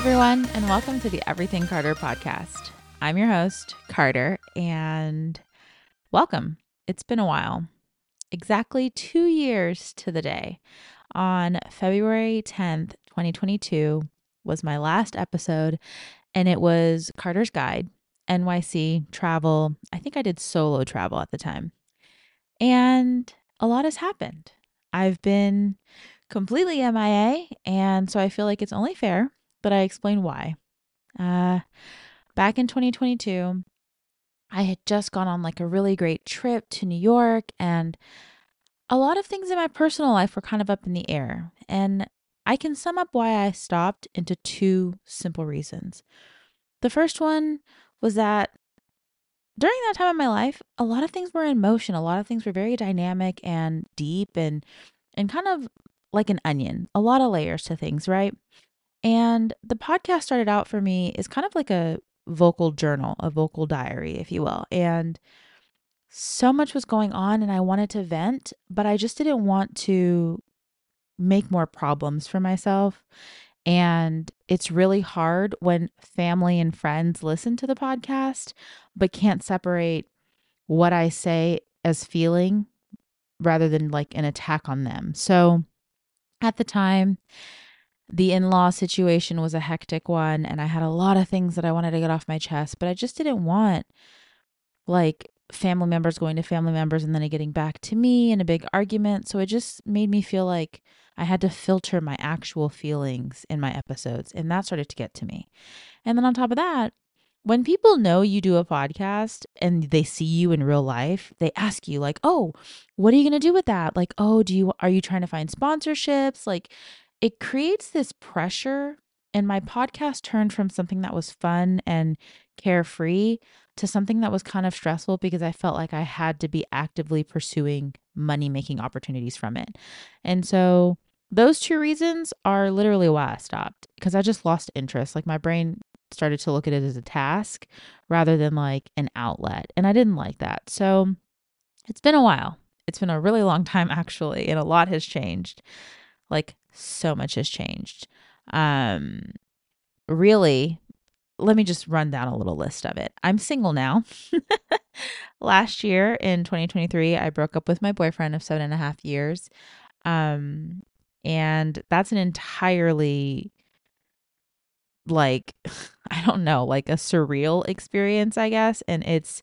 everyone, and welcome to the Everything Carter podcast. I'm your host, Carter, and welcome. It's been a while. Exactly two years to the day. On February 10th, 2022, was my last episode, and it was Carter's Guide, NYC travel. I think I did solo travel at the time. And a lot has happened. I've been completely MIA, and so I feel like it's only fair but I explain why. Uh, back in 2022, I had just gone on like a really great trip to New York, and a lot of things in my personal life were kind of up in the air. And I can sum up why I stopped into two simple reasons. The first one was that during that time of my life, a lot of things were in motion. A lot of things were very dynamic and deep and and kind of like an onion, a lot of layers to things, right? And the podcast started out for me is kind of like a vocal journal, a vocal diary, if you will. And so much was going on and I wanted to vent, but I just didn't want to make more problems for myself. And it's really hard when family and friends listen to the podcast, but can't separate what I say as feeling rather than like an attack on them. So at the time, the in law situation was a hectic one, and I had a lot of things that I wanted to get off my chest, but I just didn't want like family members going to family members and then getting back to me in a big argument. So it just made me feel like I had to filter my actual feelings in my episodes, and that started to get to me. And then on top of that, when people know you do a podcast and they see you in real life, they ask you like, "Oh, what are you going to do with that?" Like, "Oh, do you are you trying to find sponsorships?" Like it creates this pressure. And my podcast turned from something that was fun and carefree to something that was kind of stressful because I felt like I had to be actively pursuing money making opportunities from it. And so those two reasons are literally why I stopped because I just lost interest. Like my brain started to look at it as a task rather than like an outlet. And I didn't like that. So it's been a while. It's been a really long time, actually, and a lot has changed. Like so much has changed. Um, really, let me just run down a little list of it. I'm single now. Last year in 2023, I broke up with my boyfriend of seven and a half years. Um, and that's an entirely like, I don't know, like a surreal experience, I guess. And it's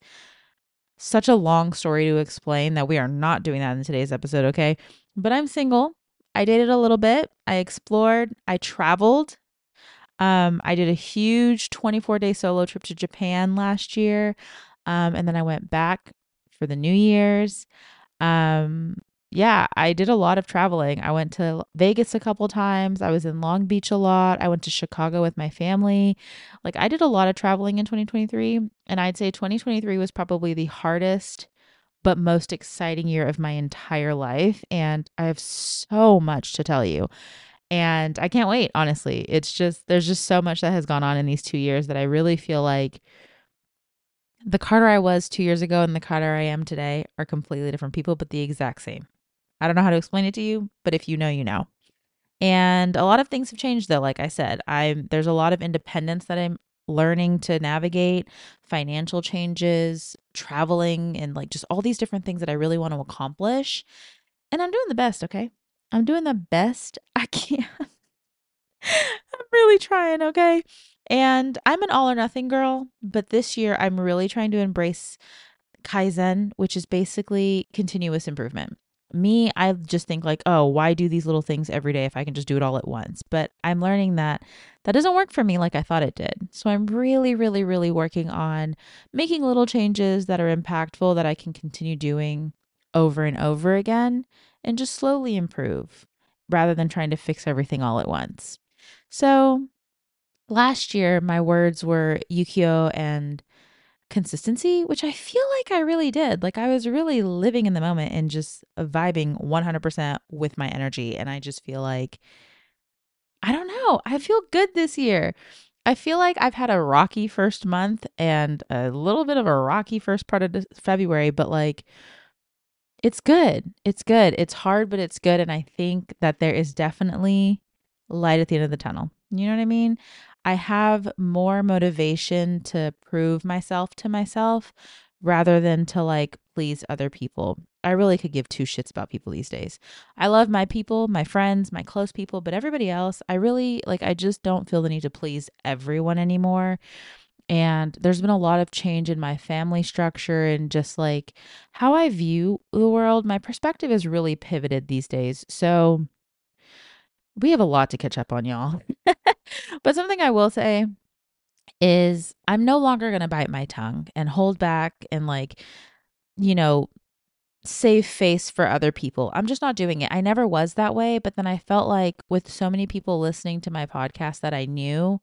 such a long story to explain that we are not doing that in today's episode, okay? But I'm single. I dated a little bit. I explored. I traveled. Um, I did a huge 24 day solo trip to Japan last year. Um, and then I went back for the New Year's. Um, yeah, I did a lot of traveling. I went to Vegas a couple times. I was in Long Beach a lot. I went to Chicago with my family. Like, I did a lot of traveling in 2023. And I'd say 2023 was probably the hardest but most exciting year of my entire life. And I have so much to tell you. And I can't wait, honestly. It's just, there's just so much that has gone on in these two years that I really feel like the Carter I was two years ago and the Carter I am today are completely different people, but the exact same. I don't know how to explain it to you, but if you know, you know. And a lot of things have changed though, like I said. I'm there's a lot of independence that I'm learning to navigate financial changes, traveling, and like just all these different things that I really want to accomplish. And I'm doing the best, okay? I'm doing the best I can. I'm really trying, okay? And I'm an all or nothing girl, but this year I'm really trying to embrace Kaizen, which is basically continuous improvement me, I just think like, oh, why do these little things every day if I can just do it all at once? But I'm learning that that doesn't work for me like I thought it did. So I'm really, really, really working on making little changes that are impactful that I can continue doing over and over again and just slowly improve rather than trying to fix everything all at once. So last year, my words were Yukio and consistency, which I feel like I really did. Like I was really living in the moment and just uh, vibing 100% with my energy. And I just feel like, I don't know, I feel good this year. I feel like I've had a rocky first month and a little bit of a rocky first part of February, but like, it's good. It's good. It's hard, but it's good. And I think that there is definitely light at the end of the tunnel. You know what I mean? I have more motivation to prove myself to myself rather than to like please other people. I really could give two shits about people these days. I love my people, my friends, my close people, but everybody else, I really like, I just don't feel the need to please everyone anymore. And there's been a lot of change in my family structure and just like how I view the world. My perspective is really pivoted these days. So we have a lot to catch up on, y'all. but something I will say is I'm no longer going to bite my tongue and hold back and like, you know, save face for other people. I'm just not doing it. I never was that way, but then I felt like with so many people listening to my podcast that I knew,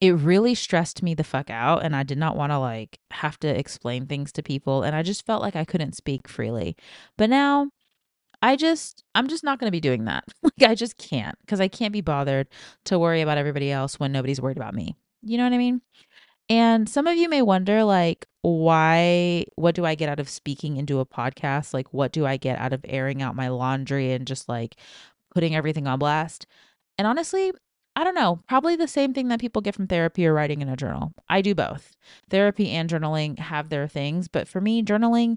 it really stressed me the fuck out and I did not want to like have to explain things to people and I just felt like I couldn't speak freely. But now I just I'm just not going to be doing that. like I just can't cuz I can't be bothered to worry about everybody else when nobody's worried about me. You know what I mean? And some of you may wonder, like, why, what do I get out of speaking into a podcast? Like, what do I get out of airing out my laundry and just like putting everything on blast? And honestly, I don't know, probably the same thing that people get from therapy or writing in a journal. I do both. Therapy and journaling have their things, but for me, journaling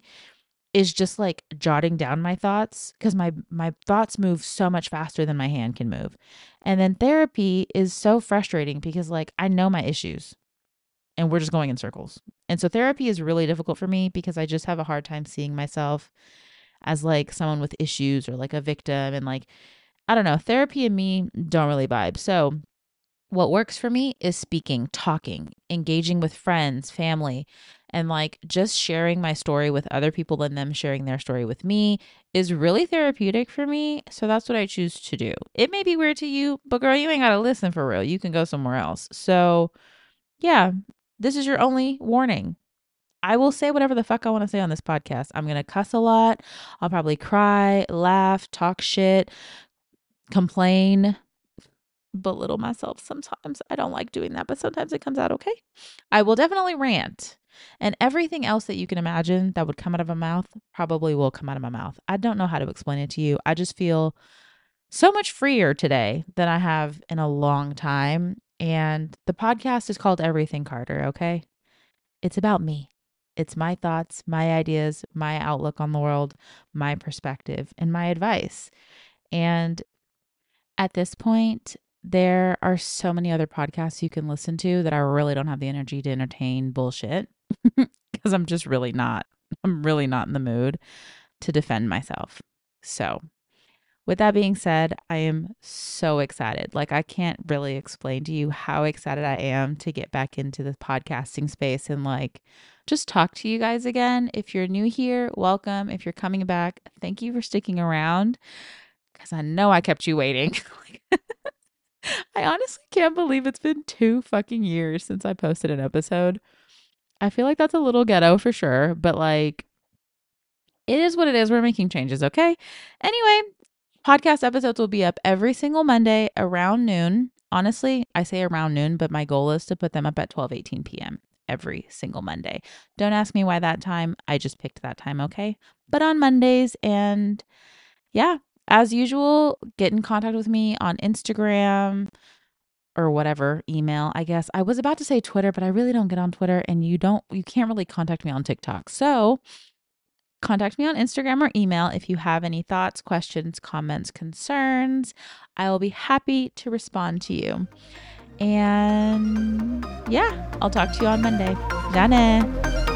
is just like jotting down my thoughts because my my thoughts move so much faster than my hand can move. And then therapy is so frustrating because like I know my issues and we're just going in circles. And so therapy is really difficult for me because I just have a hard time seeing myself as like someone with issues or like a victim and like I don't know, therapy and me don't really vibe. So what works for me is speaking, talking, engaging with friends, family, and like just sharing my story with other people and them sharing their story with me is really therapeutic for me. So that's what I choose to do. It may be weird to you, but girl, you ain't got to listen for real. You can go somewhere else. So, yeah, this is your only warning. I will say whatever the fuck I want to say on this podcast. I'm going to cuss a lot. I'll probably cry, laugh, talk shit, complain, belittle myself sometimes. I don't like doing that, but sometimes it comes out okay. I will definitely rant. And everything else that you can imagine that would come out of my mouth probably will come out of my mouth. I don't know how to explain it to you. I just feel so much freer today than I have in a long time. And the podcast is called Everything Carter, okay? It's about me. It's my thoughts, my ideas, my outlook on the world, my perspective, and my advice. And at this point, there are so many other podcasts you can listen to that I really don't have the energy to entertain bullshit because I'm just really not. I'm really not in the mood to defend myself. So with that being said, I am so excited. Like, I can't really explain to you how excited I am to get back into the podcasting space and like just talk to you guys again. If you're new here, welcome. If you're coming back, thank you for sticking around because I know I kept you waiting. I honestly can't believe it's been two fucking years since I posted an episode. I feel like that's a little ghetto for sure, but like, it is what it is. We're making changes, okay? Anyway, Podcast episodes will be up every single Monday around noon. Honestly, I say around noon, but my goal is to put them up at 12 18 p.m. every single Monday. Don't ask me why that time. I just picked that time, okay? But on Mondays, and yeah, as usual, get in contact with me on Instagram or whatever email i guess i was about to say twitter but i really don't get on twitter and you don't you can't really contact me on tiktok so Contact me on Instagram or email if you have any thoughts, questions, comments, concerns. I will be happy to respond to you. And yeah, I'll talk to you on Monday. Done.